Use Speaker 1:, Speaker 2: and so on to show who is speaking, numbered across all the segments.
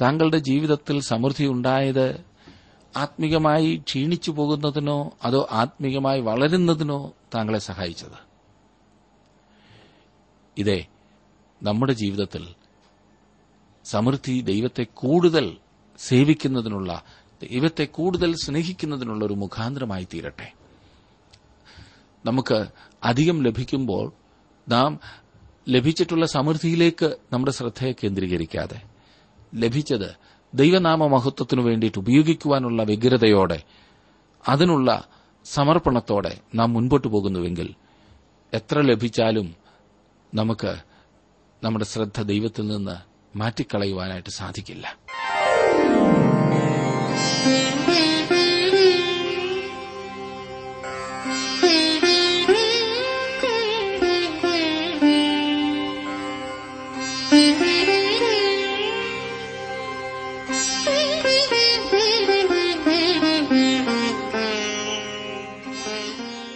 Speaker 1: താങ്കളുടെ ജീവിതത്തിൽ സമൃദ്ധി ഉണ്ടായത് ആത്മീകമായി ക്ഷീണിച്ചു പോകുന്നതിനോ അതോ ആത്മീകമായി വളരുന്നതിനോ താങ്കളെ സഹായിച്ചത്? ഇതേ നമ്മുടെ ജീവിതത്തിൽ സമൃദ്ധി ദൈവത്തെ കൂടുതൽ സേവിക്കുന്നതിനുള്ള ദൈവത്തെ കൂടുതൽ സ്നേഹിക്കുന്നതിനുള്ള ഒരു മുഖാന്തരമായി തീരട്ടെ. നമുക്ക് അധികം ലഭിക്കുമ്പോൾ നാം ലഭിച്ചിട്ടുള്ള സമൃദ്ധിയിലേക്ക് നമ്മുടെ ശ്രദ്ധയെ കേന്ദ്രീകരിക്കാതെ ലഭിച്ചത് ദൈവനാമ മഹത്വത്തിനു വേണ്ടിയിട്ട് ഉപയോഗിക്കുവാനുള്ള വ്യഗ്രതയോടെ അതിനുള്ള സമർപ്പണത്തോടെ നാം മുൻപോട്ട് പോകുന്നുവെങ്കിൽ എത്ര ലഭിച്ചാലും നമുക്ക് നമ്മുടെ ശ്രദ്ധ ദൈവത്തിൽ നിന്ന് മാറ്റിക്കളയുവാനായിട്ട് സാധിക്കില്ല.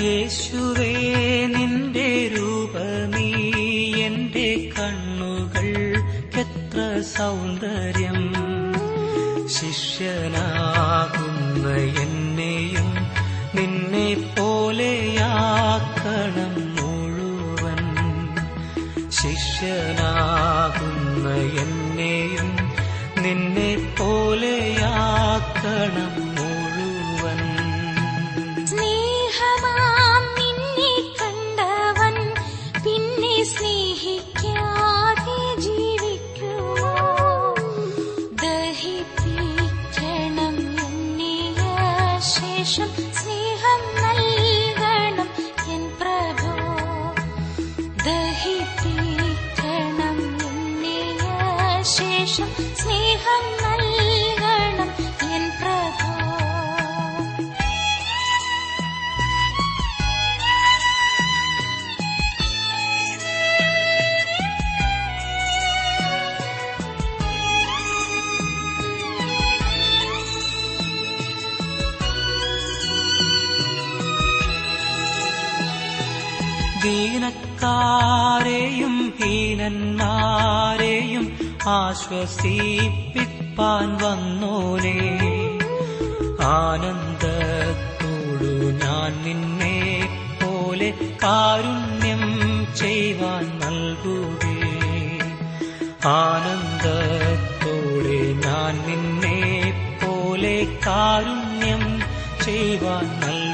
Speaker 2: യേശുവേ രൂപമീ സൗന്ദര്യം. ശിഷ്യനാകുന്ന എന്നെയും മുഴുവൻ. ശിഷ്യനാകുന്ന എന്നെയും ദീനക്കാരെയും ഹീനന്മാരെയും ആശ്വസിപ്പിപ്പാൻ വന്നോനെ. ആനന്ദത്തോടു ഞാൻ നിന്നെ പോലെ കാരുണ്യം ചെയ്യുവാൻ നൽകുകേ ആനന്ദത്തോടെ ഞാൻ നിന്നെ പോലെ കാരുണ്യം ചെയ്യുവാൻ നൽകുകേ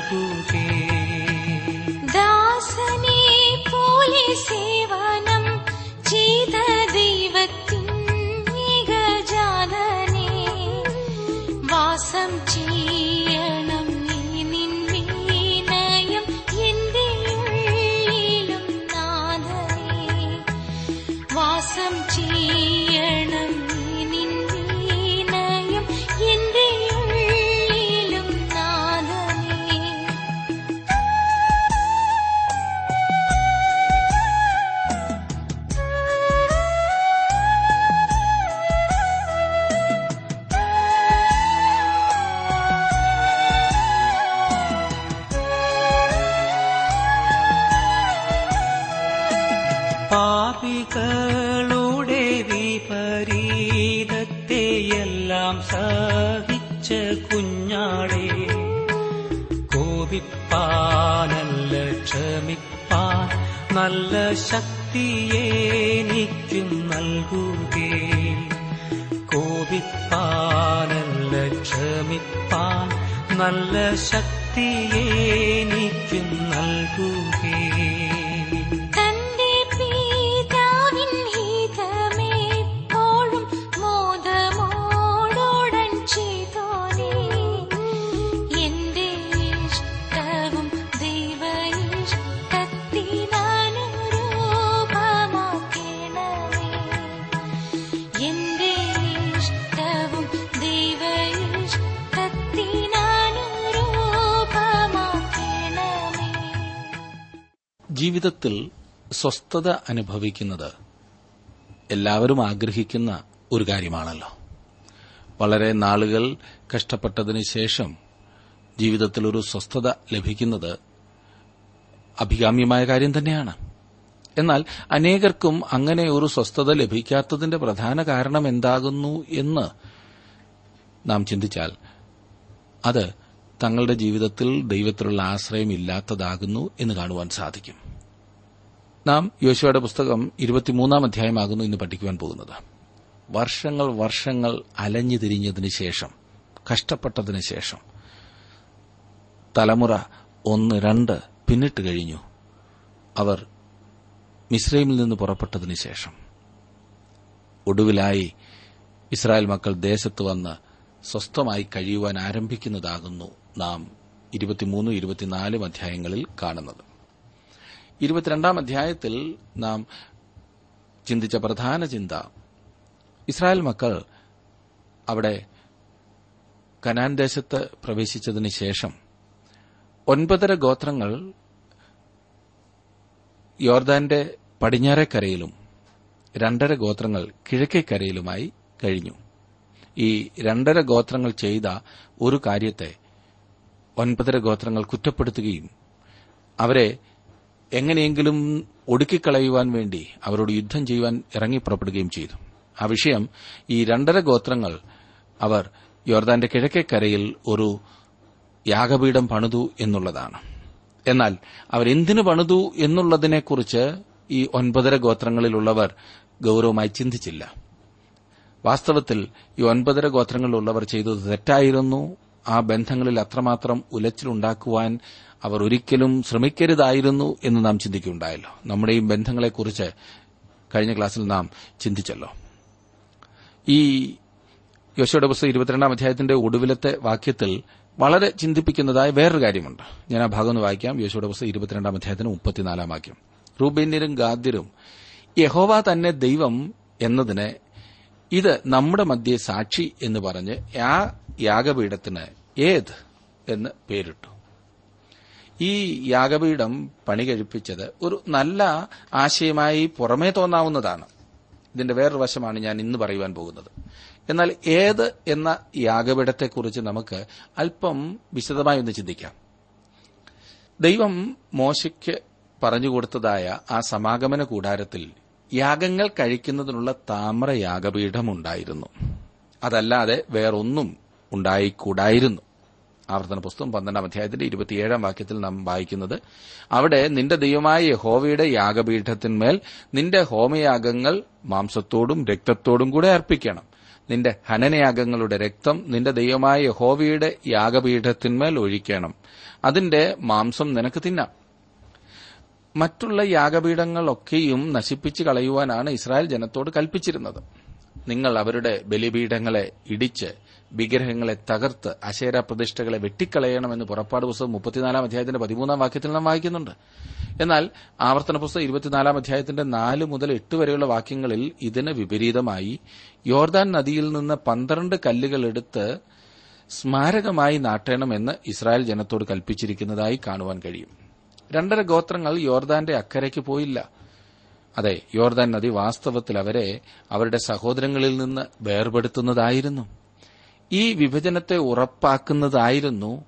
Speaker 3: सेवानम् चीतदेवक्ति गजादने वासम् च
Speaker 1: ജീവിതത്തിൽ സ്വസ്ഥത അനുഭവിക്കുന്നത് എല്ലാവരും ആഗ്രഹിക്കുന്ന ഒരു കാര്യമാണല്ലോ. വളരെ നാളുകൾ കഷ്ടപ്പെട്ടതിന് ശേഷം ജീവിതത്തിൽ ഒരു സ്വസ്ഥത ലഭിക്കുന്നത് അഭികാമ്യമായ കാര്യം തന്നെയാണ്. എന്നാൽ അനേകർക്കും അങ്ങനെ ഒരു സ്വസ്ഥത ലഭിക്കാത്തതിന്റെ പ്രധാന കാരണം എന്താകുന്നു എന്ന് നാം ചിന്തിച്ചാൽ അത് തങ്ങളുടെ ജീവിതത്തിൽ ദൈവത്തിലുള്ള ആശ്രയം ഇല്ലാത്തതാകുന്നു എന്ന് കാണുവാൻ സാധിക്കും. നാം യോശുവയുടെ പുസ്തകം ഇരുപത്തിമൂന്നാം അധ്യായമാകുന്നു ഇന്ന് പഠിക്കുവാൻ പോകുന്നത്. വർഷങ്ങൾ വർഷങ്ങൾ അലഞ്ഞു തിരിഞ്ഞതിന് ശേഷം കഷ്ടപ്പെട്ടതിന് ശേഷം തലമുറ ഒന്ന് രണ്ട് പിന്നിട്ട് കഴിഞ്ഞു. അവർ മിസ്രൈമിൽ നിന്ന് പുറപ്പെട്ടതിന് ശേഷം. ഒടുവിലായി ഇസ്രായേൽ മക്കൾ ദേശത്ത് വന്ന് സ്വസ്ഥമായി കഴിയുവാൻ ആരംഭിക്കുന്നതാകുന്നു നാം ഇരുപത്തിമൂന്നും ഇരുപത്തിനാലും അധ്യായങ്ങളിൽ കാണുന്നത്. ഇരുപത്തിരണ്ടാം അധ്യായത്തിൽ നാം ചിന്തിച്ച പ്രധാന ചിന്ത. ഇസ്രായേൽ മക്കൾ അവിടെ കനാൻ ദേശത്ത് പ്രവേശിച്ചതിന് ശേഷം ഒൻപതര ഗോത്രങ്ങൾ യോർദാന്റെ പടിഞ്ഞാറേക്കരയിലും രണ്ടര ഗോത്രങ്ങൾ കിഴക്കേക്കരയിലുമായി കഴിഞ്ഞു. ഈ രണ്ടര ഗോത്രങ്ങൾ ചെയ്ത ഒരു കാര്യത്തെ ഒൻപതര ഗോത്രങ്ങൾ കുറ്റപ്പെടുത്തുകയും അവരെ എങ്ങനെയെങ്കിലും ഒടുക്കിക്കളയുവാൻ വേണ്ടി അവരോട് യുദ്ധം ചെയ്യുവാൻ ഇറങ്ങി പുറപ്പെടുകയും ചെയ്തു. ആ വിഷയം ഈ രണ്ടര ഗോത്രങ്ങൾ അവർ യോർദാന്റെ കിഴക്കേക്കരയിൽ ഒരു യാഗപീഠം പണിതു എന്നുള്ളതാണ്. എന്നാൽ അവരെന്തിനു പണിതു എന്നുള്ളതിനെക്കുറിച്ച് ഈ ഒൻപതര ഗോത്രങ്ങളിലുള്ളവർ ഗൌരവമായി ചിന്തിച്ചില്ല. വാസ്തവത്തിൽ ഈ ഒൻപതര ഗോത്രങ്ങളിലുള്ളവർ ചെയ്തത് തെറ്റായിരുന്നു. ആ ബന്ധങ്ങളിൽ അത്രമാത്രം ഉലച്ചിലുണ്ടാക്കുവാൻ അവർ ഒരിക്കലും ശ്രമിക്കരുതായിരുന്നു എന്ന് നാം ചിന്തിക്കുകയുണ്ടായല്ലോ. നമ്മുടെയും ബന്ധങ്ങളെക്കുറിച്ച് കഴിഞ്ഞ ക്ലാസ്സിൽ നാം ചിന്തിച്ചല്ലോ. ഈ യോശയുടെ പുസ്തകം ഇരുപത്തിരണ്ടാം അധ്യായത്തിന്റെ ഒടുവിലത്തെ വാക്യത്തിൽ വളരെ ചിന്തിപ്പിക്കുന്നതായ വേറൊരു കാര്യമുണ്ട്. ഞാൻ ആ ഭാഗം ഒന്ന് വായിക്കാം. യോശയുടെ പുസ്തകം ഇരുപത്തിരണ്ടാം അധ്യായത്തിന് മുപ്പത്തിനാലാം വാക്യം. റൂബേന്യരും ഗാദ്യരും യഹോവ തന്നെ ദൈവം എന്നതിന് ഇത് നമ്മുടെ മധ്യേ സാക്ഷി എന്ന് പറഞ്ഞ് ആ യാഗപീഠത്തിന് ഏത് എന്ന് പേരിട്ടു. ഈ യാഗപീഠം പണി കഴിപ്പിച്ചത് ഒരു നല്ല ആശയമായി പുറമേ തോന്നാവുന്നതാണ്. ഇതിന്റെ വേറൊരു വശമാണ് ഞാൻ ഇന്ന് പറയുവാൻ പോകുന്നത്. എന്നാൽ ഏത് എന്ന യാഗപീഠത്തെക്കുറിച്ച് നമുക്ക് അല്പം വിശദമായി ഒന്ന് ചിന്തിക്കാം. ദൈവം മോശയ്ക്ക് പറഞ്ഞുകൊടുത്തതായ ആ സമാഗമന കൂടാരത്തിൽ യാഗങ്ങൾ കഴിക്കുന്നതിനുള്ള താമ്ര യാഗപീഠമുണ്ടായിരുന്നു അതല്ലാതെ വേറൊന്നും ഉണ്ടായിക്കൂടായിരുന്നു. ആവർത്തന പുസ്തകം പന്ത്രണ്ടാം അധ്യായത്തിന്റെ ഇരുപത്തിയേഴാം വാക്യത്തിൽ നാം വായിക്കുന്നത് അവിടെ നിന്റെ ദൈവമായ യഹോവയുടെ യാഗപീഠത്തിന്മേൽ നിന്റെ ഹോമയാഗങ്ങൾ മാംസത്തോടും രക്തത്തോടും കൂടെ അർപ്പിക്കണം. നിന്റെ ഹനനയാഗങ്ങളുടെ രക്തം നിന്റെ ദൈവമായ യഹോവയുടെ യാഗപീഠത്തിന്മേൽ ഒഴിക്കണം. അതിന്റെ മാംസം നിനക്ക് തിന്നാം. മറ്റുള്ള യാഗപീഠങ്ങളൊക്കെയും നശിപ്പിച്ച് കളയുവാനാണ് ഇസ്രായേൽ ജനത്തോട് കൽപ്പിച്ചിരുന്നത്. നിങ്ങൾ അവരുടെ ബലിപീഠങ്ങളെ ഇടിച്ച് വിഗ്രഹങ്ങളെ തകർത്ത് അശേര പ്രതിഷ്ഠകളെ വെട്ടിക്കളയണമെന്ന് പുറപ്പാട് പുസ്തകം മുപ്പത്തിനാലാം അധ്യായത്തിന്റെ പതിമൂന്നാം വാക്യത്തിൽ നാം വായിക്കുന്നുണ്ട്. എന്നാൽ ആവർത്തന പുസ്തകം ഇരുപത്തിനാലാം അധ്യായത്തിന്റെ നാല് മുതൽ എട്ട് വരെയുള്ള വാക്യങ്ങളിൽ ഇതിന് വിപരീതമായി യോർദാൻ നദിയിൽ നിന്ന് പന്ത്രണ്ട് കല്ലുകൾ എടുത്ത് സ്മാരകമായി നാട്ടണമെന്ന് ഇസ്രായേൽ ജനത്തോട് കൽപ്പിച്ചിരിക്കുന്നതായി കാണുവാൻ കഴിയും. രണ്ടര ഗോത്രങ്ങൾ യോർദാന്റെ അക്കരയ്ക്ക് പോയില്ല. അതെ യോർദാൻ നദി വാസ്തവത്തിൽ അവരെ അവരുടെ സഹോദരങ്ങളിൽ നിന്ന് വേർപെടുത്തുന്നതായിരുന്നു. ഈ വിഭജനത്തെ ഉറപ്പാക്കുന്നതായിരുന്നു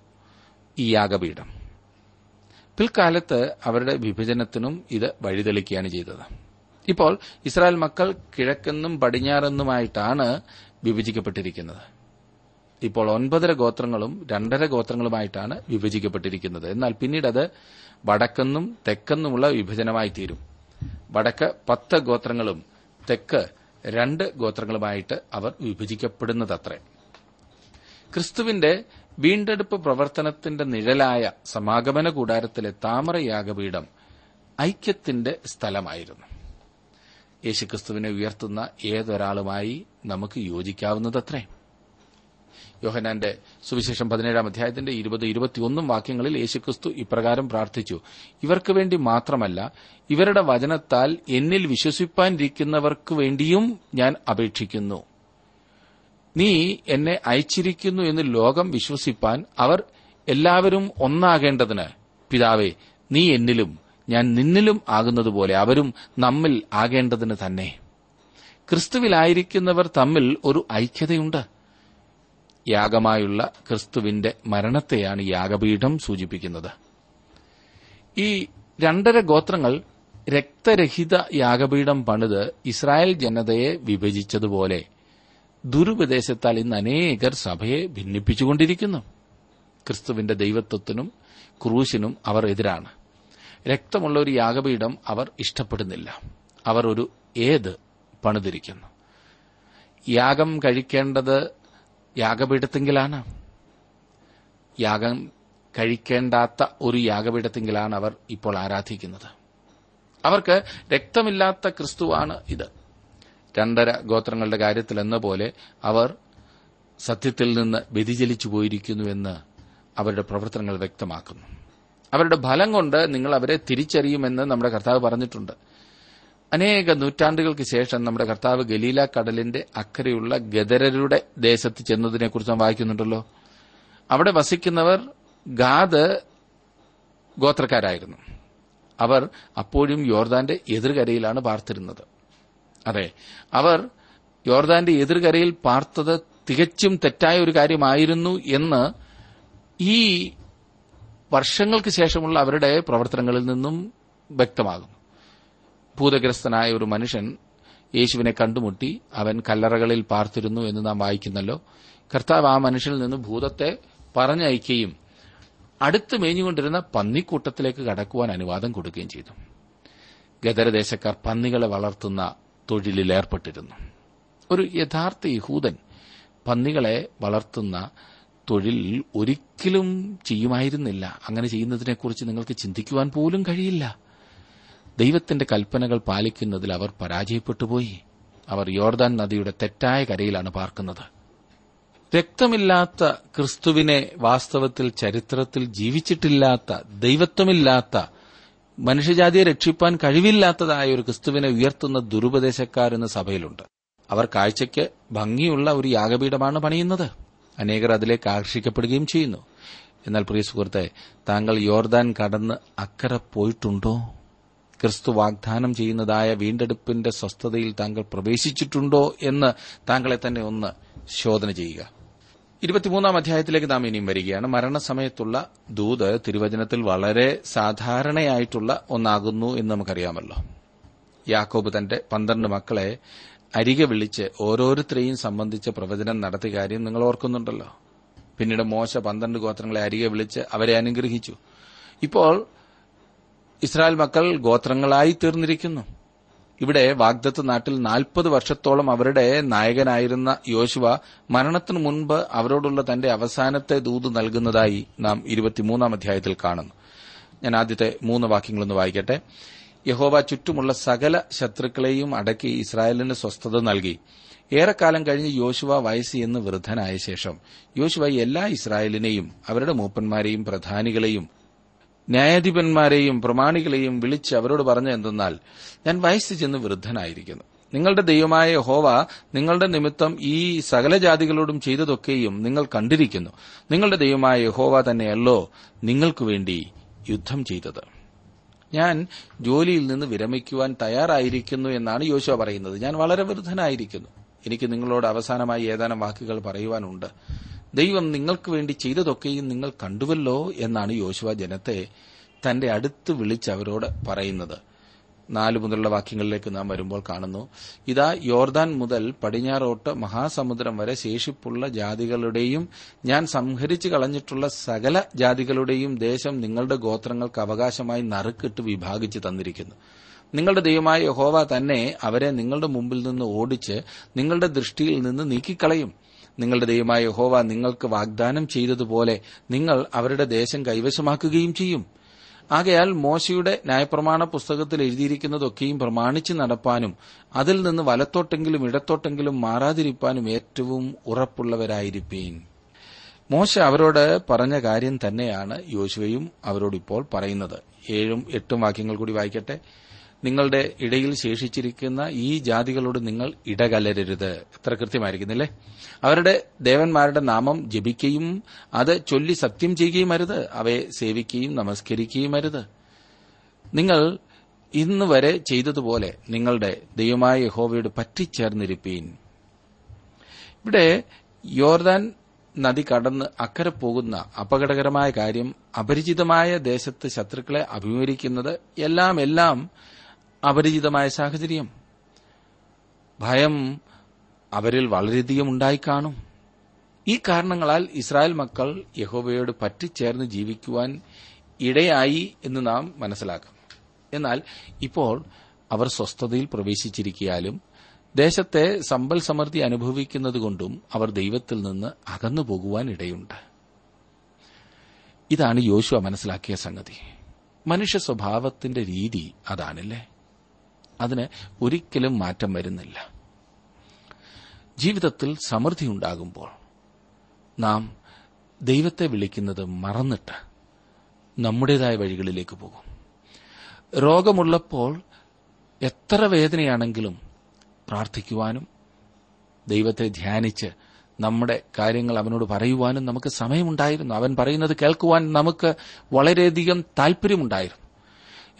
Speaker 1: ഈ യാഗപീഠം. പിൽക്കാലത്ത് അവരുടെ വിഭജനത്തിനും ഇത് വഴിതെളിക്കുകയാണ് ചെയ്തത്. ഇപ്പോൾ ഇസ്രായേൽ മക്കൾ കിഴക്കെന്നും പടിഞ്ഞാറെന്നുമായിട്ടാണ് വിഭജിക്കപ്പെട്ടിരിക്കുന്നത്. ഇപ്പോൾ ഒൻപതര ഗോത്രങ്ങളും രണ്ടര ഗോത്രങ്ങളുമായിട്ടാണ് വിഭജിക്കപ്പെട്ടിരിക്കുന്നത്. എന്നാൽ പിന്നീട് അത് വടക്കെന്നും തെക്കെന്നുമുള്ള വിഭജനമായി തീരും. വടക്ക് പത്ത് ഗോത്രങ്ങളും തെക്ക് രണ്ട് ഗോത്രങ്ങളുമായിട്ട് അവർ വിഭജിക്കപ്പെടുന്നതത്രേ. ക്രിസ്തുവിന്റെ വീണ്ടെടുപ്പ് പ്രവർത്തനത്തിന്റെ നിഴലായ സമാഗമന കൂടാരത്തിലെ താമരയാഗപീഠം ഐക്യത്തിന്റെ സ്ഥലമായിരുന്നു. യേശുക്രിസ്തുവിനെ ഉയർത്തുന്ന ഏതൊരാളുമായി നമുക്ക് യോജിക്കാവുന്നതത്രേ? യോഹനാന്റെ സുവിശേഷം പതിനേഴാം അധ്യായത്തിന്റെ ഇരുപത് ഇരുപത്തിയൊന്നും വാക്യങ്ങളിൽ യേശുക്രിസ്തു ഇപ്രകാരം പ്രാർത്ഥിച്ചു ഇവർക്ക് വേണ്ടി മാത്രമല്ല ഇവരുടെ വചനത്താൽ എന്നിൽ വിശ്വസിപ്പാനിരിക്കുന്നവർക്ക് വേണ്ടിയും ഞാൻ അപേക്ഷിക്കുന്നു. നീ എന്നെ അയച്ചിരിക്കുന്നു എന്ന് ലോകം വിശ്വസിപ്പാൻ അവർ എല്ലാവരും ഒന്നാകേണ്ടതിന്. പിതാവേ നീ എന്നിലും ഞാൻ നിന്നിലും ആകുന്നതുപോലെ അവരും നമ്മിൽ ആകേണ്ടതിന് തന്നെ. ക്രിസ്തുവിലായിരിക്കുന്നവർ തമ്മിൽ ഒരു ഐക്യതയുണ്ട്. യാഗമായുള്ള ക്രിസ്തുവിന്റെ മരണത്തെയാണ് യാഗപീഠം സൂചിപ്പിക്കുന്നത്. ഈ രണ്ടര ഗോത്രങ്ങൾ രക്തരഹിത യാഗപീഠം പണിത് ഇസ്രായേൽ ജനതയെ വിഭജിച്ചതുപോലെ ദുരുപദേശത്താൽ ഇന്ന് അനേകർ സഭയെ ഭിന്നിപ്പിച്ചുകൊണ്ടിരിക്കുന്നു. ക്രിസ്തുവിന്റെ ദൈവത്വത്തിനും ക്രൂശിനും അവർ എതിരാണ്. രക്തമുള്ള ഒരു യാഗപീഠം അവർ ഇഷ്ടപ്പെടുന്നില്ല. അവർ ഒരു ഏത് പണിതിരിക്കുന്നു? യാഗം കഴിക്കേണ്ടത് യാഗപീഠത്തെങ്കിലാണ്. യാഗം കഴിക്കേണ്ടാത്ത ഒരു യാഗപീഠത്തെങ്കിലാണ് അവർ ഇപ്പോൾ ആരാധിക്കുന്നത്. അവർക്ക് രക്തമില്ലാത്ത ക്രിസ്തുവാണ് ഇത്. രണ്ടര ഗോത്രങ്ങളുടെ കാര്യത്തിൽ എന്ന പോലെ അവർ സത്യത്തിൽ നിന്ന് വ്യതിചലിച്ചു പോയിരിക്കുന്നുവെന്ന് അവരുടെ പ്രവർത്തനങ്ങൾ വ്യക്തമാക്കുന്നു. അവരുടെ ഫലം കൊണ്ട് നിങ്ങൾ അവരെ തിരിച്ചറിയുമെന്ന് നമ്മുടെ കർത്താവ് പറഞ്ഞിട്ടുണ്ട്. അനേക നൂറ്റാണ്ടുകൾക്ക് ശേഷം നമ്മുടെ കർത്താവ് ഗലീല കടലിന്റെ അക്കരയുള്ള ഗദരരുടെ ദേശത്ത് ചെന്നതിനെക്കുറിച്ച് നാം വായിക്കുന്നുണ്ടല്ലോ. അവിടെ വസിക്കുന്നവർ ഗാദ് ഗോത്രക്കാരായിരുന്നു. അവർ അപ്പോഴും യോർദാന്റെ എതിർകരയിലാണ് പാർത്തിരുന്നത്. അതെ. അവർ യോർദാന്റെ എതിർകരയിൽ പാർത്തത് തികച്ചും തെറ്റായ ഒരു കാര്യമായിരുന്നു എന്ന് ഈ വർഷങ്ങൾക്ക് ശേഷമുള്ള അവരുടെ പ്രവർത്തനങ്ങളിൽ നിന്നും വ്യക്തമാകുന്നു. ഭൂതഗ്രസ്തനായ ഒരു മനുഷ്യൻ യേശുവിനെ കണ്ടുമുട്ടി. അവൻ കല്ലറകളിൽ പാർത്തിരുന്നു എന്ന് നാം വായിക്കുന്നല്ലോ. കർത്താവ് ആ മനുഷ്യനിൽ നിന്ന് ഭൂതത്തെ പറഞ്ഞയക്കുകയും അടുത്ത് മേഞ്ഞുകൊണ്ടിരുന്ന പന്നിക്കൂട്ടത്തിലേക്ക് കടക്കുവാൻ അനുവാദം കൊടുക്കുകയും ചെയ്തു. ഗദരദേശക്കാർ പന്നികളെ വളർത്തുന്ന തൊഴിലിൽ ഏർപ്പെട്ടിരുന്നു ഒരു യഥാർത്ഥ യഹൂദൻ പന്നികളെ വളർത്തുന്ന തൊഴിൽ ഒരിക്കലും ചെയ്യുമായിരുന്നില്ല. അങ്ങനെ ചെയ്യുന്നതിനെക്കുറിച്ച് നിങ്ങൾക്ക് ചിന്തിക്കുവാൻ പോലും കഴിയില്ല. ദൈവത്തിന്റെ കൽപ്പനകൾ പാലിക്കുന്നതിൽ അവർ പരാജയപ്പെട്ടുപോയി. അവർ യോർദാൻ നദിയുടെ തെറ്റായ കരയിലാണ് പാർക്കുന്നത്. രക്തമില്ലാത്ത ക്രിസ്തുവിനെ വാസ്തവത്തിൽ ചരിത്രത്തിൽ ജീവിച്ചിട്ടില്ലാത്ത ദൈവത്വമില്ലാത്ത മനുഷ്യജാതിയെ രക്ഷിപ്പാൻ കഴിവില്ലാത്തതായ ഒരു ക്രിസ്തുവിനെ ഉയർത്തുന്ന ദുരുപദേശക്കാർ എന്ന സഭയിലുണ്ട്. അവർ കാഴ്ചയ്ക്ക് ഭംഗിയുള്ള ഒരു യാഗപീഠമാണ് പണിയുന്നത്. അനേകർ അതിലേക്ക് ആകർഷിക്കപ്പെടുകയും ചെയ്യുന്നു. എന്നാൽ പ്രിയ സുഹൃത്തെ താങ്കൾ യോർദാൻ കടന്ന് അക്കരെ പോയിട്ടുണ്ടോ? ക്രിസ്തു വാഗ്ദാനം ചെയ്യുന്നതായ വീണ്ടെടുപ്പിന്റെ സ്വസ്ഥതയിൽ താങ്കൾ പ്രവേശിച്ചിട്ടുണ്ടോ എന്ന് താങ്കളെ തന്നെ ഒന്ന് ശോധന ചെയ്യുക. ഇരുപത്തിമൂന്നാം അധ്യായത്തിലേക്ക് നാം ഇനിയും വരികയാണ്. മരണസമയത്തുള്ള ദൂത് തിരുവചനത്തിൽ വളരെ സാധാരണയായിട്ടുള്ള ഒന്നാകുന്നു എന്ന് നമുക്കറിയാമല്ലോ. യാക്കോബ് തന്റെ പന്ത്രണ്ട് മക്കളെ അരികെ വിളിച്ച് ഓരോരുത്തരെയും സംബന്ധിച്ച പ്രവചനം നടത്തിയ കാര്യം നിങ്ങൾ ഓർക്കുന്നുണ്ടല്ലോ. പിന്നീട് മോശ പന്ത്രണ്ട് ഗോത്രങ്ങളെ അരികെ വിളിച്ച് അവരെ അനുഗ്രഹിച്ചു. ഇപ്പോൾ ഇസ്രായേൽ മക്കൾ ഗോത്രങ്ങളായി തീർന്നിരിക്കുന്നു. ഇവിടെ വാഗ്ദത്ത് നാട്ടിൽ നാൽപ്പത് വർഷത്തോളം അവരുടെ നായകനായിരുന്ന യോശുവ മരണത്തിനു മുൻപ് അവരോടുള്ള തന്റെ അവസാനത്തെ ദൂത് നൽകുന്നതായി നാം ഇരുപത്തിമൂന്നാം അധ്യായത്തിൽ കാണുന്നു. ഞാൻ ആദ്യത്തെ മൂന്ന് വാക്യങ്ങളൊന്ന് വായിക്കട്ടെ. യഹോവ ചുറ്റുമുള്ള സകല ശത്രുക്കളെയും അടക്കി ഇസ്രായേലിന് സ്വസ്ഥത നൽകി. ഏറെക്കാലം കഴിഞ്ഞ് യോശുവ വയസ്സ് എന്ന് വൃദ്ധനായ ശേഷം യോശുവ എല്ലാ ഇസ്രായേലിനെയും അവരുടെ മൂപ്പന്മാരെയും പ്രധാനികളെയും ന്യായാധിപന്മാരെയും പ്രമാണികളെയും വിളിച്ച് അവരോട് പറഞ്ഞ എന്തെന്നാൽ ഞാൻ വയസ്സ് ചെന്ന് വൃദ്ധനായിരിക്കുന്നു. നിങ്ങളുടെ ദൈവമായ ഹോവ നിങ്ങളുടെ നിമിത്തം ഈ സകല ജാതികളോടും ചെയ്തതൊക്കെയും നിങ്ങൾ കണ്ടിരിക്കുന്നു. നിങ്ങളുടെ ദൈവമായ ഹോവ തന്നെയല്ലോ നിങ്ങൾക്ക് വേണ്ടി യുദ്ധം ചെയ്തത്. ഞാൻ ജോലിയിൽ നിന്ന് വിരമിക്കുവാൻ തയ്യാറായിരിക്കുന്നു എന്നാണ് യോശുവ പറയുന്നത്. ഞാൻ വളരെ വൃദ്ധനായിരിക്കുന്നു. എനിക്ക് നിങ്ങളോട് അവസാനമായി ഏതാനും വാക്കുകൾ പറയുവാനുണ്ട്. ദൈവം നിങ്ങൾക്ക് വേണ്ടി ചെയ്തതൊക്കെയും നിങ്ങൾ കണ്ടുവല്ലോ എന്നാണ് യോശുവ ജനത്തെ തന്റെ അടുത്ത് വിളിച്ച് അവരോട് പറയുന്നത്. നാലു മുതലുള്ള വാക്യങ്ങളിലേക്ക് നാം വരുമ്പോൾ കാണുന്നു. ഇതാ യോർദാൻ മുതൽ പടിഞ്ഞാറോട്ട് മഹാസമുദ്രം വരെ ശേഷിപ്പുള്ള ജാതികളുടെയും ഞാൻ സംഹരിച്ചു കളഞ്ഞിട്ടുള്ള സകല ജാതികളുടെയും ദേശം നിങ്ങളുടെ ഗോത്രങ്ങൾക്ക് അവകാശമായി നറുക്കിട്ട് വിഭാഗിച്ചു തന്നിരിക്കുന്നു. നിങ്ങളുടെ ദൈവമായ യഹോവ തന്നെ അവരെ നിങ്ങളുടെ മുമ്പിൽ നിന്ന് ഓടിച്ച് നിങ്ങളുടെ ദൃഷ്ടിയിൽ നിന്ന് നീക്കിക്കളയും. നിങ്ങളുടെ ദൈവമായ ഹോവ നിങ്ങൾക്ക് വാഗ്ദാനം ചെയ്തതുപോലെ നിങ്ങൾ അവരുടെ ദേശം കൈവശമാക്കുകയും ചെയ്യും. ആകയാൽ മോശയുടെ ന്യായപ്രമാണ പുസ്തകത്തിൽ എഴുതിയിരിക്കുന്നതൊക്കെയും പ്രമാണിച്ച് നടപ്പാനും അതിൽ നിന്ന് വലത്തോട്ടെങ്കിലും ഇടത്തോട്ടെങ്കിലും മാറാതിരിപ്പാനും ഏറ്റവും ഉറപ്പുള്ളവരായിരിക്കും മോശ അവരോട് പറഞ്ഞ കാര്യം തന്നെയാണ് യോശുവയും അവരോടിപ്പോൾ പറയുന്നത്. ഏഴും എട്ടും വാക്യങ്ങൾ കൂടി വായിക്കട്ടെ. നിങ്ങളുടെ ഇടയിൽ ശേഷിച്ചിരിക്കുന്ന ഈ ജാതികളോട് നിങ്ങൾ ഇടകലരരുത്. എത്ര കൃത്യമായിരിക്കുന്നില്ലേ? അവരുടെ ദേവന്മാരുടെ നാമം ജപിക്കുകയും അത് ചൊല്ലി സത്യം ചെയ്യുകയും അരുത്. അവയെ സേവിക്കുകയും നമസ്കരിക്കുകയും അരുത്. നിങ്ങൾ ഇന്ന് വരെ ചെയ്തതുപോലെ നിങ്ങളുടെ ദൈവമായ യഹോവയോട് പറ്റിച്ചേർന്നിരിപ്പീൻ. ഇവിടെ യോർദാൻ നദി കടന്ന് അക്കരെ പോകുന്ന അപകടകരമായ കാര്യം അപരിചിതമായ ദേശത്ത് ശത്രുക്കളെ അഭിമുഖീകരിക്കുന്നത് എല്ലാം എല്ലാം അപരിചിതമായ സാഹചര്യം. ഭയം അവരിൽ വളരെയധികം ഉണ്ടായിക്കാണും. ഈ കാരണങ്ങളാൽ ഇസ്രായേൽ മക്കൾ യഹോബയോട് പറ്റിച്ചേർന്ന് ജീവിക്കുവാൻ ഇടയായി എന്ന് നാം മനസ്സിലാക്കും. എന്നാൽ ഇപ്പോൾ അവർ സ്വസ്ഥതയിൽ പ്രവേശിച്ചിരിക്കാലും ദേശത്തെ സമ്പൽ സമൃദ്ധി അനുഭവിക്കുന്നതുകൊണ്ടും അവർ ദൈവത്തിൽ നിന്ന് അകന്നു പോകുവാൻ ഇടയുണ്ട്. ഇതാണ് യോശുവ മനസ്സിലാക്കിയ സംഗതി. മനുഷ്യ സ്വഭാവത്തിന്റെ രീതി അതാണല്ലേ? അതിന് ഒരിക്കലും മാറ്റം വരുന്നില്ല. ജീവിതത്തിൽ സമൃദ്ധി ഉണ്ടാകുമ്പോൾ നാം ദൈവത്തെ വിളിക്കുന്നത് മറന്നിട്ട് നമ്മുടേതായ വഴികളിലേക്ക് പോകും. രോഗമുള്ളപ്പോൾ എത്ര വേദനയാണെങ്കിലും പ്രാർത്ഥിക്കുവാനും ദൈവത്തെ ധ്യാനിച്ച് നമ്മുടെ കാര്യങ്ങൾ അവനോട് പറയുവാനും നമുക്ക് സമയമുണ്ടായിരുന്നു. അവൻ പറയുന്നത് കേൾക്കുവാൻ നമുക്ക് വളരെയധികം താൽപര്യമുണ്ടായിരുന്നു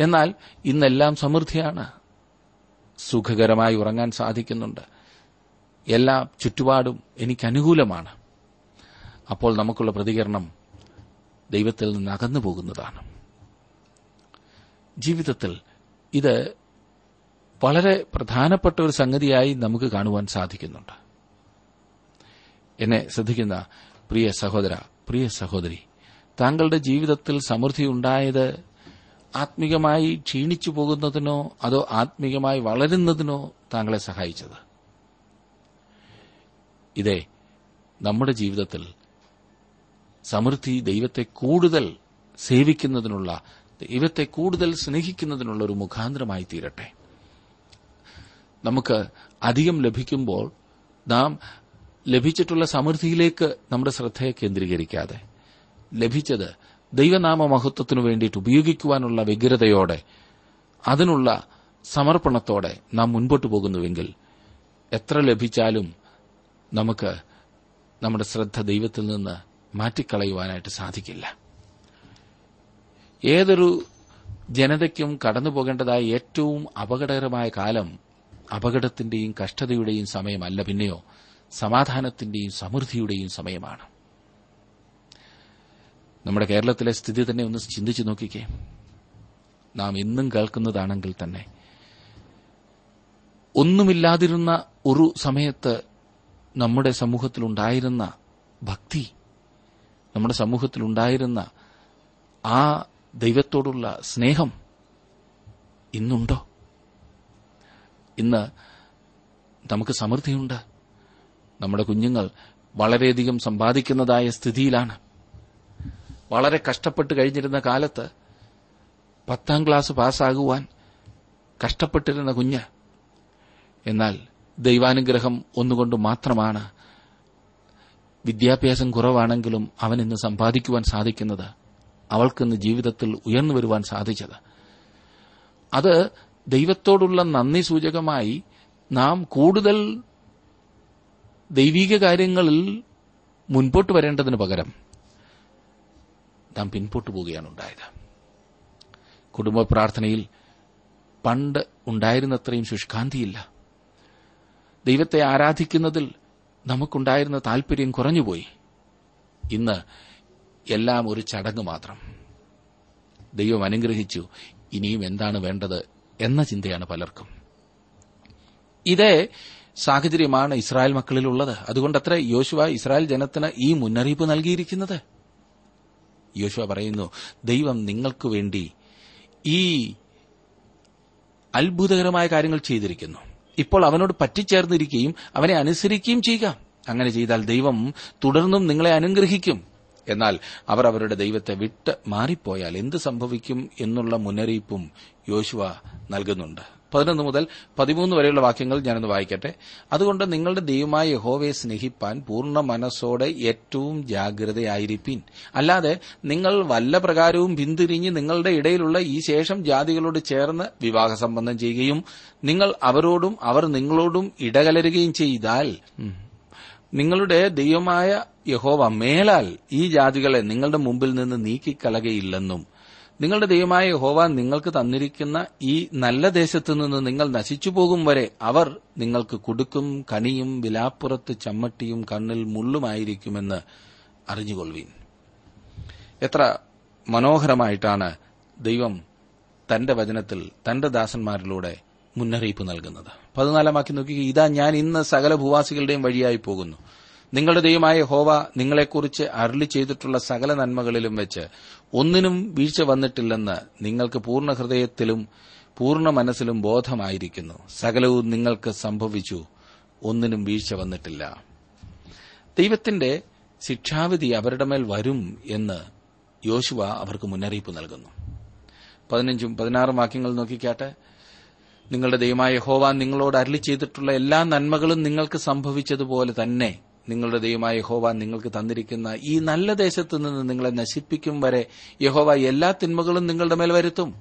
Speaker 1: എന്നാൽ ഇന്നെല്ലാം സമൃദ്ധിയാണ്. സുഖകരമായി ഉറങ്ങാൻ സാധിക്കുന്നുണ്ട്. എല്ലാ ചുറ്റുപാടും എനിക്ക് അനുകൂലമാണ്. അപ്പോൾ നമുക്കുള്ള പ്രതികരണം ദൈവത്തിൽ നിന്ന് അകന്നു പോകുന്നതാണ്. ജീവിതത്തിൽ ഇത് വളരെ പ്രധാനപ്പെട്ട ഒരു സംഗതിയായി നമുക്ക് കാണുവാൻ സാധിക്കുന്നുണ്ട്. എന്നെ ശ്രദ്ധിക്കുന്ന പ്രിയ സഹോദര പ്രിയ സഹോദരി താങ്കളുടെ ജീവിതത്തിൽ സമൃദ്ധി ഉണ്ടായത് ആത്മീകമായി ക്ഷീണിച്ചു പോകുന്നതിനോ അതോ ആത്മീകമായി വളരുന്നതിനോ താങ്കളെ സഹായിച്ചത്? ഇതേ നമ്മുടെ ജീവിതത്തിൽ സമൃദ്ധി ദൈവത്തെ കൂടുതൽ സേവിക്കുന്നതിനുള്ള ദൈവത്തെ കൂടുതൽ സ്നേഹിക്കുന്നതിനുള്ള ഒരു മുഖാന്തരമായി തീരട്ടെ. നമുക്ക് അധികം ലഭിക്കുമ്പോൾ നാം ലഭിച്ചിട്ടുള്ള സമൃദ്ധിയിലേക്ക് നമ്മുടെ ശ്രദ്ധയെ കേന്ദ്രീകരിക്കാതെ ലഭിച്ചത് ദൈവനാമ മഹത്വത്തിനു വേണ്ടിയിട്ട് ഉപയോഗിക്കുവാനുള്ള വ്യഗ്രതയോടെ അതിനുള്ള സമർപ്പണത്തോടെ നാം മുൻപോട്ട് പോകുന്നുവെങ്കിൽ എത്ര ലഭിച്ചാലും നമുക്ക് നമ്മുടെ ശ്രദ്ധ ദൈവത്തിൽ നിന്ന് മാറ്റിക്കളയുവാനായിട്ട് സാധിക്കില്ല. ഏതൊരു ജനതയ്ക്കും കടന്നു പോകേണ്ടതായ ഏറ്റവും അപകടകരമായ കാലം അപകടത്തിന്റെയും കഷ്ടതയുടെയും സമയമല്ല പിന്നെയോ സമാധാനത്തിന്റെയും സമൃദ്ധിയുടെയും സമയമാണ്. നമ്മുടെ കേരളത്തിലെ സ്ഥിതി തന്നെ ഒന്ന് ചിന്തിച്ചു നോക്കിക്കേ. നാം ഇന്നും കേൾക്കുന്നതാണെങ്കിൽ തന്നെ ഒന്നുമില്ലാതിരുന്ന ഒരു സമയത്ത് നമ്മുടെ സമൂഹത്തിലുണ്ടായിരുന്ന ഭക്തി നമ്മുടെ സമൂഹത്തിലുണ്ടായിരുന്ന ആ ദൈവത്തോടുള്ള സ്നേഹം ഇന്നുണ്ടോ? ഇന്ന് നമുക്ക് സമൃദ്ധിയുണ്ട്. നമ്മുടെ കുഞ്ഞുങ്ങൾ വളരെയധികം സമ്പാദിക്കുന്നതായ സ്ഥിതിയിലാണ്. വളരെ കഷ്ടപ്പെട്ട് കഴിഞ്ഞിരുന്ന കാലത്ത് പത്താം ക്ലാസ് പാസ്സാകുവാൻ കഷ്ടപ്പെട്ടിരുന്ന കുഞ്ഞ്. എന്നാൽ ദൈവാനുഗ്രഹം ഒന്നുകൊണ്ട് മാത്രമാണ് വിദ്യാഭ്യാസം കുറവാണെങ്കിലും അവൻ ഇന്ന് സമ്പാദിക്കുവാൻ സാധിക്കുന്നത് അവൾക്കിന്ന് ജീവിതത്തിൽ ഉയർന്നു വരുവാൻ സാധിച്ചത്. അത് ദൈവത്തോടുള്ള നന്ദി സൂചകമായി നാം കൂടുതൽ ദൈവീക കാര്യങ്ങളിൽ മുൻപോട്ട് വരേണ്ടതിന് പകരം നാം പിൻപോട്ടു പോവുകയാണ് ഉണ്ടായത് കുടുംബ പ്രാർത്ഥനയിൽ പണ്ട് ഉണ്ടായിരുന്നത്രയും ശുഷ്കാന്തിയില്ല. ദൈവത്തെ ആരാധിക്കുന്നതിൽ നമുക്കുണ്ടായിരുന്ന താൽപര്യം കുറഞ്ഞുപോയി. ഇന്ന് എല്ലാം ഒരു ചടങ്ങ് മാത്രം. ദൈവം അനുഗ്രഹിച്ചു ഇനിയും എന്താണ് വേണ്ടത് എന്ന ചിന്തയാണ് പലർക്കും. ഇതേ സാഹചര്യമാണ് ഇസ്രായേൽ മക്കളിലുള്ളത്. അതുകൊണ്ടത്ര യോശുവ ഇസ്രായേൽ ജനത്തിന് ഈ മുന്നറിയിപ്പ് നൽകിയിരിക്കുന്നത്. യോശുവ പറയുന്നു ദൈവം നിങ്ങൾക്ക് വേണ്ടി ഈ അത്ഭുതകരമായ കാര്യങ്ങൾ ചെയ്തിരിക്കുന്നു. ഇപ്പോൾ അവനോട് പറ്റിച്ചേർന്നിരിക്കുകയും അവനെ അനുസരിക്കുകയും ചെയ്യുക. അങ്ങനെ ചെയ്താൽ ദൈവം തുടർന്നും നിങ്ങളെ അനുഗ്രഹിക്കും. എന്നാൽ അവർ അവരുടെ ദൈവത്തെ വിട്ട് മാറിപ്പോയാൽ എന്ത് സംഭവിക്കും എന്നുള്ള മുന്നറിയിപ്പും യോശുവ നൽകുന്നുണ്ട്. പതിനൊന്ന് മുതൽ പതിമൂന്ന് വരെയുള്ള വാക്യങ്ങൾ ഞാനൊന്ന് വായിക്കട്ടെ. അതുകൊണ്ട് നിങ്ങളുടെ ദൈവമായ യഹോവയെ സ്നേഹിപ്പാൻ പൂർണ മനസ്സോടെ ഏറ്റവും ജാഗ്രതയായിരിപ്പീൻ. അല്ലാതെ നിങ്ങൾ വല്ല പ്രകാരവും പിന്തിരിഞ്ഞ് നിങ്ങളുടെ ഇടയിലുള്ള ഈ ശേഷം ജാതികളോട് ചേർന്ന് വിവാഹ സംബന്ധം ചെയ്യുകയും നിങ്ങൾ അവരോടും അവർ നിങ്ങളോടും ഇടകലരുകയും ചെയ്താൽ നിങ്ങളുടെ ദൈവമായ യഹോവ മേലാൽ ഈ ജാതികളെ നിങ്ങളുടെ മുമ്പിൽ നിന്ന് നീക്കിക്കളകയില്ലെന്നും നിങ്ങളുടെ ദൈവമായ യഹോവ നിങ്ങൾക്ക് തന്നിരിക്കുന്ന ഈ നല്ല ദേശത്തു നിന്ന് നിങ്ങൾ നശിച്ചു പോകും വരെ അവർ നിങ്ങൾക്ക് കുടുക്കും കണിയും വിലാപ്പുറത്ത് ചമ്മട്ടിയും കണ്ണിൽ മുള്ളുമായിരിക്കുമെന്ന് അറിഞ്ഞുകൊള്ളുവീൻ. എത്ര മനോഹരമായിട്ടാണ് ദൈവം തന്റെ വചനത്തിൽ തന്റെ ദാസന്മാരിലൂടെ മുന്നറിയിപ്പ് നൽകുന്നത്. പതിനാലാം ആക്കി നോക്കി ഇതാ ഞാൻ ഇന്ന് സകല ഭൂവാസികളുടെയും വഴിയായി പോകുന്നു. നിങ്ങളുടെ ദൈവമായ ഹോവ നിങ്ങളെക്കുറിച്ച് അരുളി ചെയ്തിട്ടുള്ള സകല നന്മകളിലും വെച്ച് ഒന്നിനും വീഴ്ച വന്നിട്ടില്ലെന്ന് നിങ്ങൾക്ക് പൂർണ ഹൃദയത്തിലും പൂർണ മനസ്സിലും ബോധമായിരിക്കുന്നു. സകലവും നിങ്ങൾക്ക് സംഭവിച്ചു ഒന്നിനും വീഴ്ച വന്നിട്ടില്ല. ദൈവത്തിന്റെ ശിക്ഷാവിധി അവരുടെ മേൽ വരും എന്ന് യോശുവ അവർക്ക് മുന്നറിയിപ്പ് നൽകുന്നു. പതിനഞ്ചും പതിനാറും വാക്യങ്ങൾ നോക്കിക്കാട്ടെ. നിങ്ങളുടെ ദൈവമായ ഹോവ നിങ്ങളോട് അരളി ചെയ്തിട്ടുള്ള എല്ലാ നന്മകളും നിങ്ങൾക്ക് സംഭവിച്ചതുപോലെ തന്നെ നിങ്ങളുടെ ദൈവമായ യഹോവ നിങ്ങൾക്ക് തന്നിരിക്കുന്ന ഈ നല്ല ദേശത്ത് നിന്ന് നിങ്ങളെ നശിപ്പിക്കും വരെ യഹോവ എല്ലാ തിന്മകളും നിങ്ങളുടെ മേൽ വരുത്തും.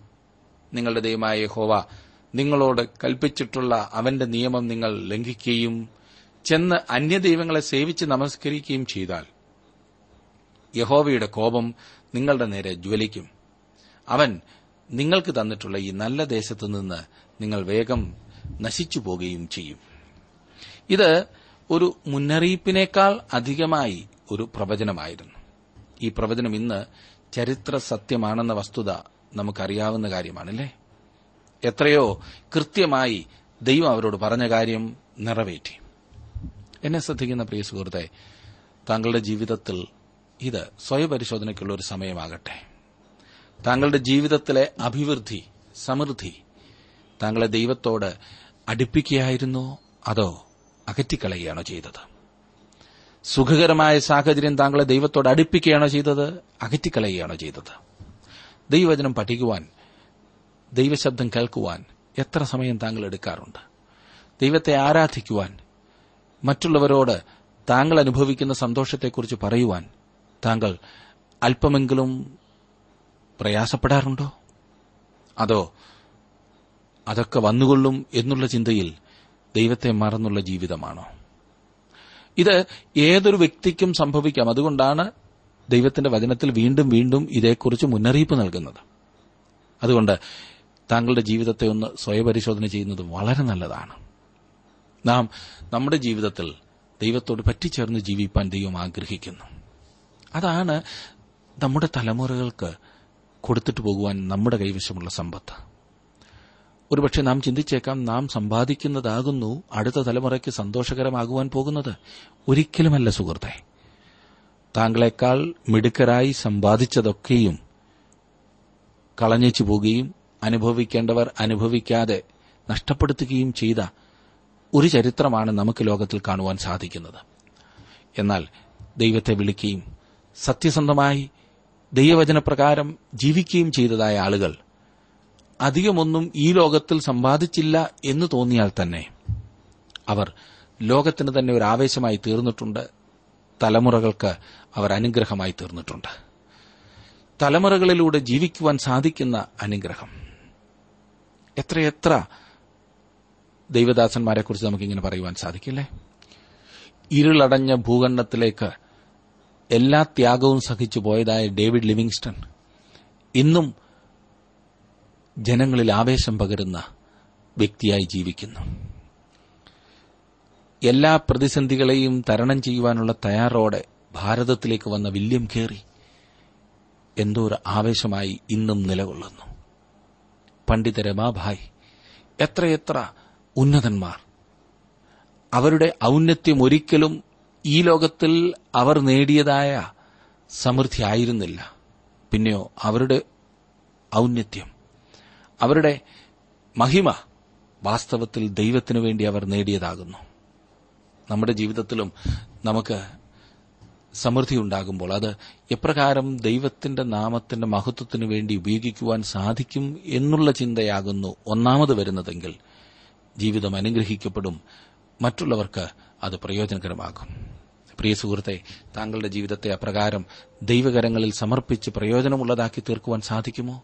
Speaker 1: നിങ്ങളുടെ ദൈവമായ യഹോവ നിങ്ങളോട് കൽപ്പിച്ചിട്ടുള്ള അവന്റെ നിയമം നിങ്ങൾ ലംഘിക്കുകയും ചെന്ന് അന്യദൈവങ്ങളെ സേവിച്ച് നമസ്കരിക്കുകയും ചെയ്താൽ യഹോവയുടെ കോപം നിങ്ങളുടെ നേരെ ജ്വലിക്കും. അവൻ നിങ്ങൾക്ക് തന്നിട്ടുള്ള ഈ നല്ല ദേശത്തു നിന്ന് നിങ്ങൾ വേഗം നശിച്ചു പോകുകയും ചെയ്യും. ഇത് ഒരു മുന്നറിയിപ്പിനേക്കാൾ അധികമായി ഒരു പ്രവചനമായിരുന്നു. ഈ പ്രവചനം ഇന്ന് ചരിത്ര സത്യമാണെന്ന വസ്തുത നമുക്കറിയാവുന്ന കാര്യമാണല്ലേ? എത്രയോ കൃത്യമായി ദൈവം അവരോട് പറഞ്ഞ കാര്യം നിറവേറ്റി. എന്നെ ശ്രദ്ധിക്കുന്ന പ്രിയ സുഹൃത്തെ താങ്കളുടെ ജീവിതത്തിൽ ഇത് സ്വയപരിശോധനയ്ക്കുള്ള ഒരു സമയമാകട്ടെ. താങ്കളുടെ ജീവിതത്തിലെ അഭിവൃദ്ധി സമൃദ്ധി താങ്കളെ ദൈവത്തോട് അടുപ്പിക്കുകയായിരുന്നോ? അതോ അകറ്റിക്കളയുകയാണോ ചെയ്തത്? സുഖകരമായ സാഹചര്യം താങ്കളെ ദൈവത്തോട് അടുപ്പിക്കുകയാണോ ചെയ്തത്? അകറ്റിക്കളയുകയാണോ ചെയ്തത്? ദൈവവചനം പഠിക്കുവാൻ ദൈവശബ്ദം കേൾക്കുവാൻ എത്ര സമയം താങ്കൾ എടുക്കാറുണ്ട്? ദൈവത്തെ ആരാധിക്കുവാൻ മറ്റുള്ളവരോട് താങ്കൾ അനുഭവിക്കുന്ന സന്തോഷത്തെക്കുറിച്ച് പറയുവാൻ താങ്കൾ അല്പമെങ്കിലും പ്രയാസപ്പെടാറുണ്ടോ? അതോ അതൊക്കെ വന്നുകൊള്ളും എന്നുള്ള ചിന്തയിൽ ദൈവത്തെ മറന്നുള്ള ജീവിതമാണോ? ഇത് ഏതൊരു വ്യക്തിക്കും സംഭവിക്കാം. അതുകൊണ്ടാണ് ദൈവത്തിന്റെ വചനത്തിൽ വീണ്ടും വീണ്ടും ഇതേക്കുറിച്ച് മുന്നറിയിപ്പ് നൽകുന്നത്. അതുകൊണ്ട് താങ്കളുടെ ജീവിതത്തെ ഒന്ന് സ്വയപരിശോധന ചെയ്യുന്നത് വളരെ നല്ലതാണ്. നാം നമ്മുടെ ജീവിതത്തിൽ ദൈവത്തോട് പറ്റിച്ചേർന്ന് ജീവിപ്പാൻ ദൈവം ആഗ്രഹിക്കുന്നു. അതാണ് നമ്മുടെ തലമുറകൾക്ക് കൊടുത്തിട്ട് പോകുവാൻ നമ്മുടെ കൈവശമുള്ള സമ്പത്ത്. ഒരുപക്ഷെ നാം ചിന്തിച്ചേക്കാം നാം സമ്പാദിക്കുന്നതാകുന്നു അടുത്ത തലമുറയ്ക്ക് സന്തോഷകരമാകുവാൻ പോകുന്നത്. ഒരിക്കലുമല്ല സുഹൃത്തെ. താങ്കളെക്കാൾ മിടുക്കരായി സമ്പാദിച്ചതൊക്കെയും കളഞ്ഞേച്ചു പോകുകയും അനുഭവിക്കേണ്ടവർ അനുഭവിക്കാതെ നഷ്ടപ്പെടുത്തുകയും ചെയ്ത ഒരു ചരിത്രമാണ് നമുക്ക് ലോകത്തിൽ കാണുവാൻ സാധിക്കുന്നത്. എന്നാൽ ദൈവത്തെ വിളിക്കുകയും സത്യസന്ധമായി ദൈവവചനപ്രകാരം ജീവിക്കുകയും ചെയ്തതായ ആളുകൾ അധികമൊന്നും ഈ ലോകത്തിൽ സമ്പാദിച്ചില്ല എന്ന് തോന്നിയാൽ തന്നെ അവർ ലോകത്തിന് തന്നെ ഒരു ആവേശമായി തീർന്നിട്ടുണ്ട്. തലമുറകൾക്ക് അവർ അനുഗ്രഹമായി തീർന്നിട്ടുണ്ട്. തലമുറകളിലൂടെ ജീവിക്കുവാൻ സാധിക്കുന്ന അനുഗ്രഹം. എത്രയെത്ര ദൈവദാസന്മാരെക്കുറിച്ച് നമുക്കിങ്ങനെ പറയുവാൻ സാധിക്കില്ലേ? ഇരുളടഞ്ഞ ഭൂഖണ്ഡത്തിലേക്ക് എല്ലാ ത്യാഗവും സഹിച്ചു പോയതായ ഡേവിഡ് ലിവിങ്സ്റ്റൺ ഇന്നും ജനങ്ങളിൽ ആവേശം പകരുന്ന വ്യക്തിയായി ജീവിക്കുന്നു. എല്ലാ പ്രതിസന്ധികളെയും തരണം ചെയ്യുവാനുള്ള തയ്യാറോടെ ഭാരതത്തിലേക്ക് വന്ന വില്യം കേറി എന്തോ ഒരു ആവേശമായി ഇന്നും നിലകൊള്ളുന്നു. പണ്ഡിത രമാഭായ് എത്രയെത്ര ഉന്നതന്മാർ. അവരുടെ ഔന്നത്യം ഒരിക്കലും ഈ ലോകത്തിൽ അവർ നേടിയതായ സമൃദ്ധിയായിരുന്നില്ല പിന്നെയോ അവരുടെ ഔന്നത്യം അവരുടെ മഹിമ വാസ്തവത്തിൽ ദൈവത്തിനു വേണ്ടി അവർ നേടിയതാകുന്നു. നമ്മുടെ ജീവിതത്തിലും നമുക്ക് സമൃദ്ധി ഉണ്ടാകുമ്പോൾ അത് എപ്രകാരം ദൈവത്തിന്റെ നാമത്തിന്റെ മഹത്വത്തിനു വേണ്ടി ഉപയോഗിക്കുവാൻ സാധിക്കും എന്നുള്ള ചിന്തയാകുന്നു ഒന്നാമത് വരുന്നതെങ്കിൽ ജീവിതം അനുഗ്രഹിക്കപ്പെടും. മറ്റുള്ളവർക്ക് അത് പ്രയോജനകരമാകും. പ്രിയ സുഹൃത്തെ താങ്കളുടെ ജീവിതത്തെ അപ്രകാരം ദൈവകരങ്ങളിൽ സമർപ്പിച്ച് പ്രയോജനമുള്ളതാക്കി തീർക്കുവാൻ സാധിക്കുമോ?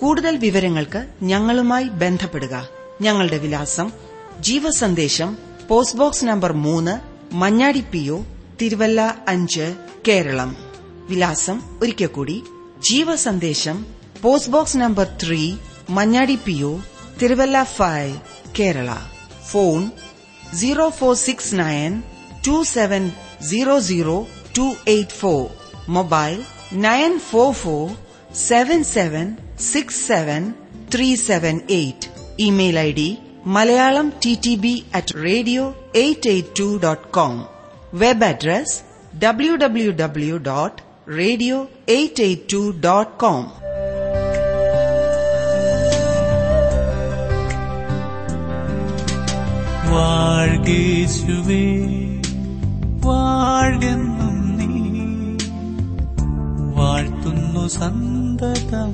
Speaker 4: കൂടുതൽ വിവരങ്ങൾക്ക് ഞങ്ങളുമായി ബന്ധപ്പെടുക. ഞങ്ങളുടെ വിലാസം ജീവസന്ദേശം പോസ്റ്റ് ബോക്സ് നമ്പർ മൂന്ന് മഞ്ഞാടി പി ഒ തിരുവല്ല അഞ്ച് കേരളം. വിലാസം ഒരിക്കൽ കൂടി Jeevasandesham post box number three Manjadi P O Thiruvalla five Kerala. Phone zero four six nine two seven zero zero two eight four. Mobile nine four four seven seven six seven three seven eight email I D Malayalam T T B at radio eight eight two dot com web address W W W dot radio eight eight two dot com
Speaker 5: വാഴ്കേശുവേ വാഴെന്നും നീ വാഴ്ത്തുന്നു സന്തതം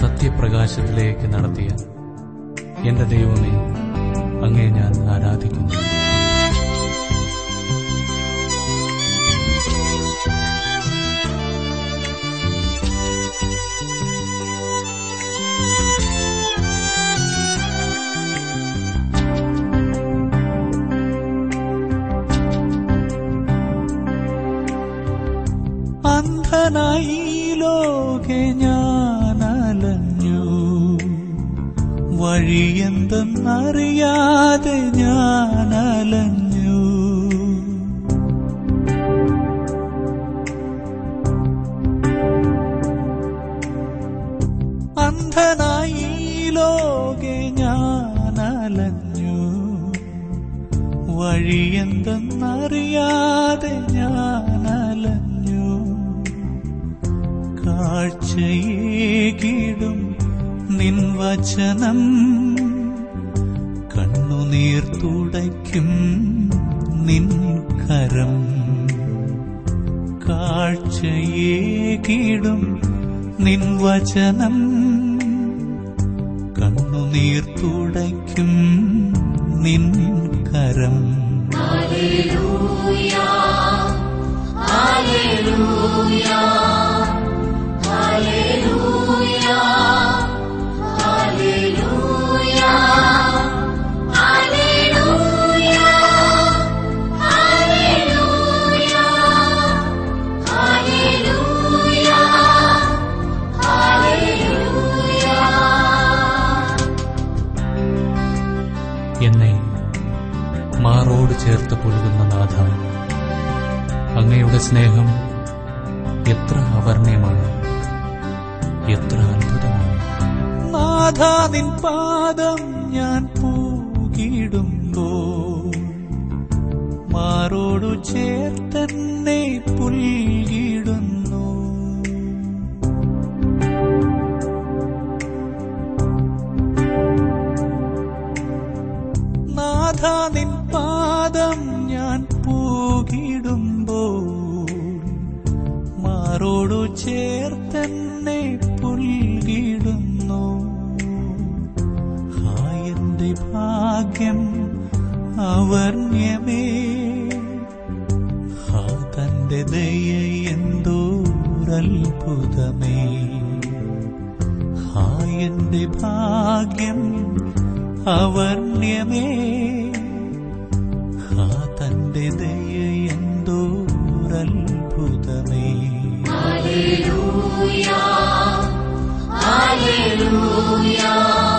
Speaker 5: സത്യപ്രകാശത്തിലേക്ക് നടത്തിയ എന്റെ ദൈവമേ അങ്ങേ ഞാൻ ആരാധിക്കുന്നു. വഴിയെന്തെന്നറിയാതെ ഞാൻ അലഞ്ഞു അന്ധനായി ലോകെ ഞാൻ അലഞ്ഞു വഴിയെന്തെന്നറിയാതെ ഞാൻ അലഞ്ഞു കാഴ്ചയേകിടും നിൻ വചനം കണ്ണുനീർ തുടയ്ക്കും നിൻ കരം. കാഴ്ചയേകിടും നിൻ വചനം കണ്ണുനീർ തുടയ്ക്കും നിൻ കരം. എന്നെ മാറോടു ചേർത്തന്നെ പുൽകിടുന്നു. ഹായന്റെ ഭാഗ്യം അവർണ്യമേ. ഹാ തന്റെ ദയ എന്തോരത്ഭുതമേ. ഹായന്റെ ഭാഗ്യം അവർണ്യമേ. ഹാ തന്റെ ദയ Alleluia.
Speaker 3: Alleluia.